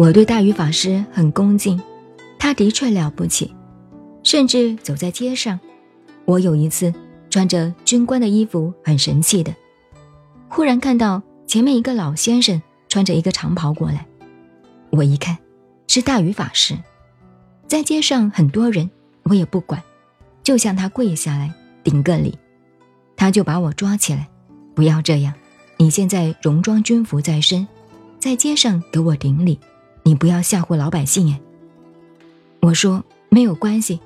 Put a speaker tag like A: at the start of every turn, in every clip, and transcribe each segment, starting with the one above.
A: 我对大禹法师很恭敬，他的确了不起。甚至走在街上，我有一次穿着军官的衣服，很神气的，忽然看到前面一个老先生穿着一个长袍过来，我一看是大禹法师，在街上很多人，我也不管，就向他跪下来顶个礼，他就把我抓起来，不要这样，你现在戎装军服在身，在街上给我顶礼，你不要吓唬老百姓哎。我说没有关系。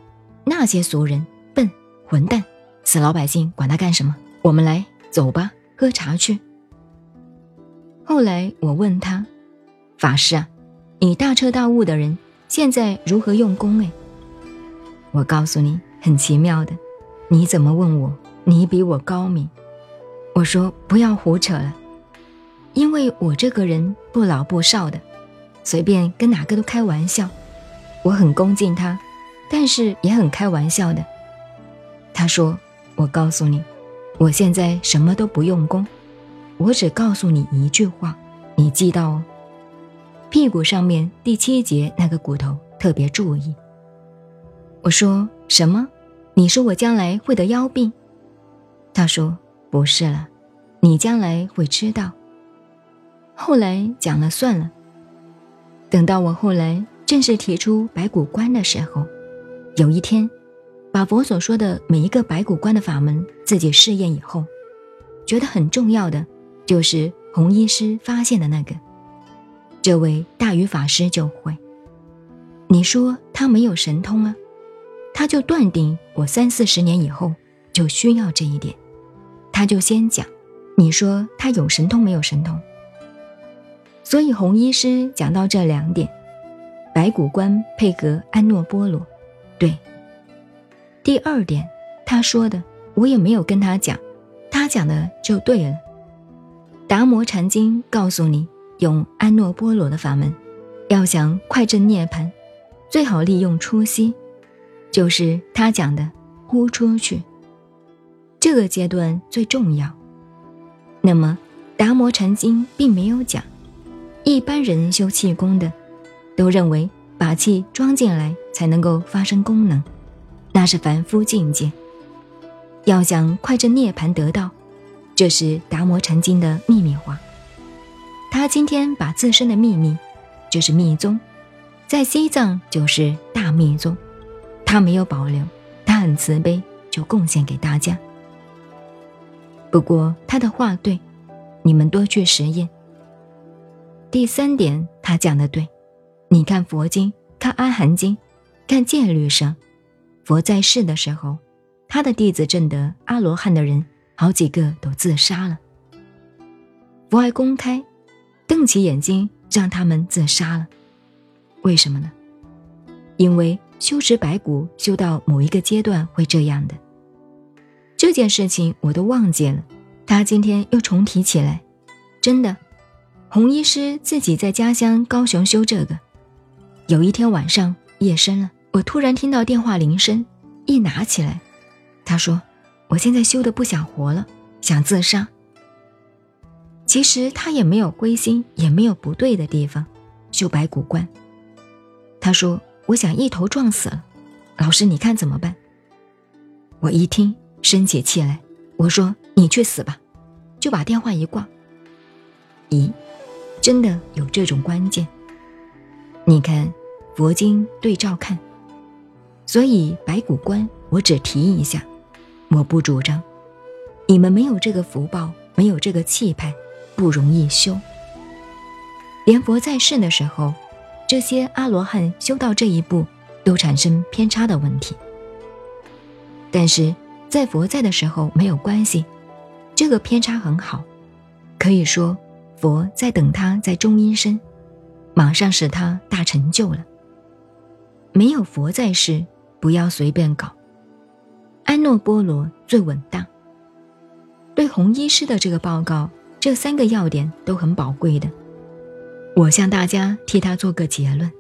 A: 那些俗人、笨混蛋、死老百姓，管他干什么？我们来走吧，喝茶去。后来我问他：“法师啊，你大彻大悟的人，现在如何用功？”哎，我告诉你，很奇妙的。你怎么问我？你比我高明。我说不要胡扯了，因为我这个人不老不少的，随便跟哪个都开玩笑。我很恭敬他。但是也很开玩笑的。他说：“我告诉你，我现在什么都不用功，我只告诉你一句话，你记到哦。屁股上面第七节那个骨头特别注意。”我说：“什么？你说我将来会得腰病？”他说：“不是了，你将来会知道。”后来讲了算了。等到我后来正式提出白骨观的时候。有一天，把佛所说的每一个白骨观的法门自己试验以后，觉得很重要的就是红衣师发现的那个，这位大禹法师就会。你说他没有神通啊？他就断定我三四十年以后就需要这一点，他就先讲。你说他有神通没有神通？所以红医师讲到这两点，白骨观配合安诺波罗。对，第二点，他说的我也没有跟他讲，他讲的就对了。《达摩禅经》告诉你，用安诺波罗的法门，要想快证涅槃，最好利用初息，就是他讲的呼出去，这个阶段最重要。那么，《达摩禅经》并没有讲，一般人修气功的，都认为。把气装进来才能够发生功能，那是凡夫境界。要想快证涅槃得道，这是达摩禅经的秘密话。他今天把自身的秘密，就是密宗，在西藏就是大密宗，他没有保留，他很慈悲，就贡献给大家。不过他的话对，你们多去实验。第三点，他讲的对。你看佛经，看阿含经，看戒律上，佛在世的时候，他的弟子证得阿罗汉的人，好几个都自杀了。佛还公开瞪起眼睛让他们自杀了，为什么呢？因为修持白骨修到某一个阶段会这样的。这件事情我都忘记了，他今天又重提起来，真的，红医师自己在家乡高雄修这个。有一天晚上，夜深了，我突然听到电话铃声，一拿起来，他说：“我现在修的不想活了，想自杀。”其实他也没有灰心，也没有不对的地方，修白骨观。他说：“我想一头撞死了，老师你看怎么办？”我一听，生起气来，我说：“你去死吧！”就把电话一挂。咦，真的有这种关键？你看，佛经对照看，所以白骨观我只提一下，我不主张。你们没有这个福报，没有这个气派，不容易修。连佛在世的时候，这些阿罗汉修到这一步，都产生偏差的问题。但是在佛在的时候没有关系，这个偏差很好，可以说佛在等他在中阴身。马上使他大成就了。没有佛在世，不要随便搞。安诺波罗最稳当。对红医师的这个报告，这三个要点都很宝贵的。我向大家替他做个结论。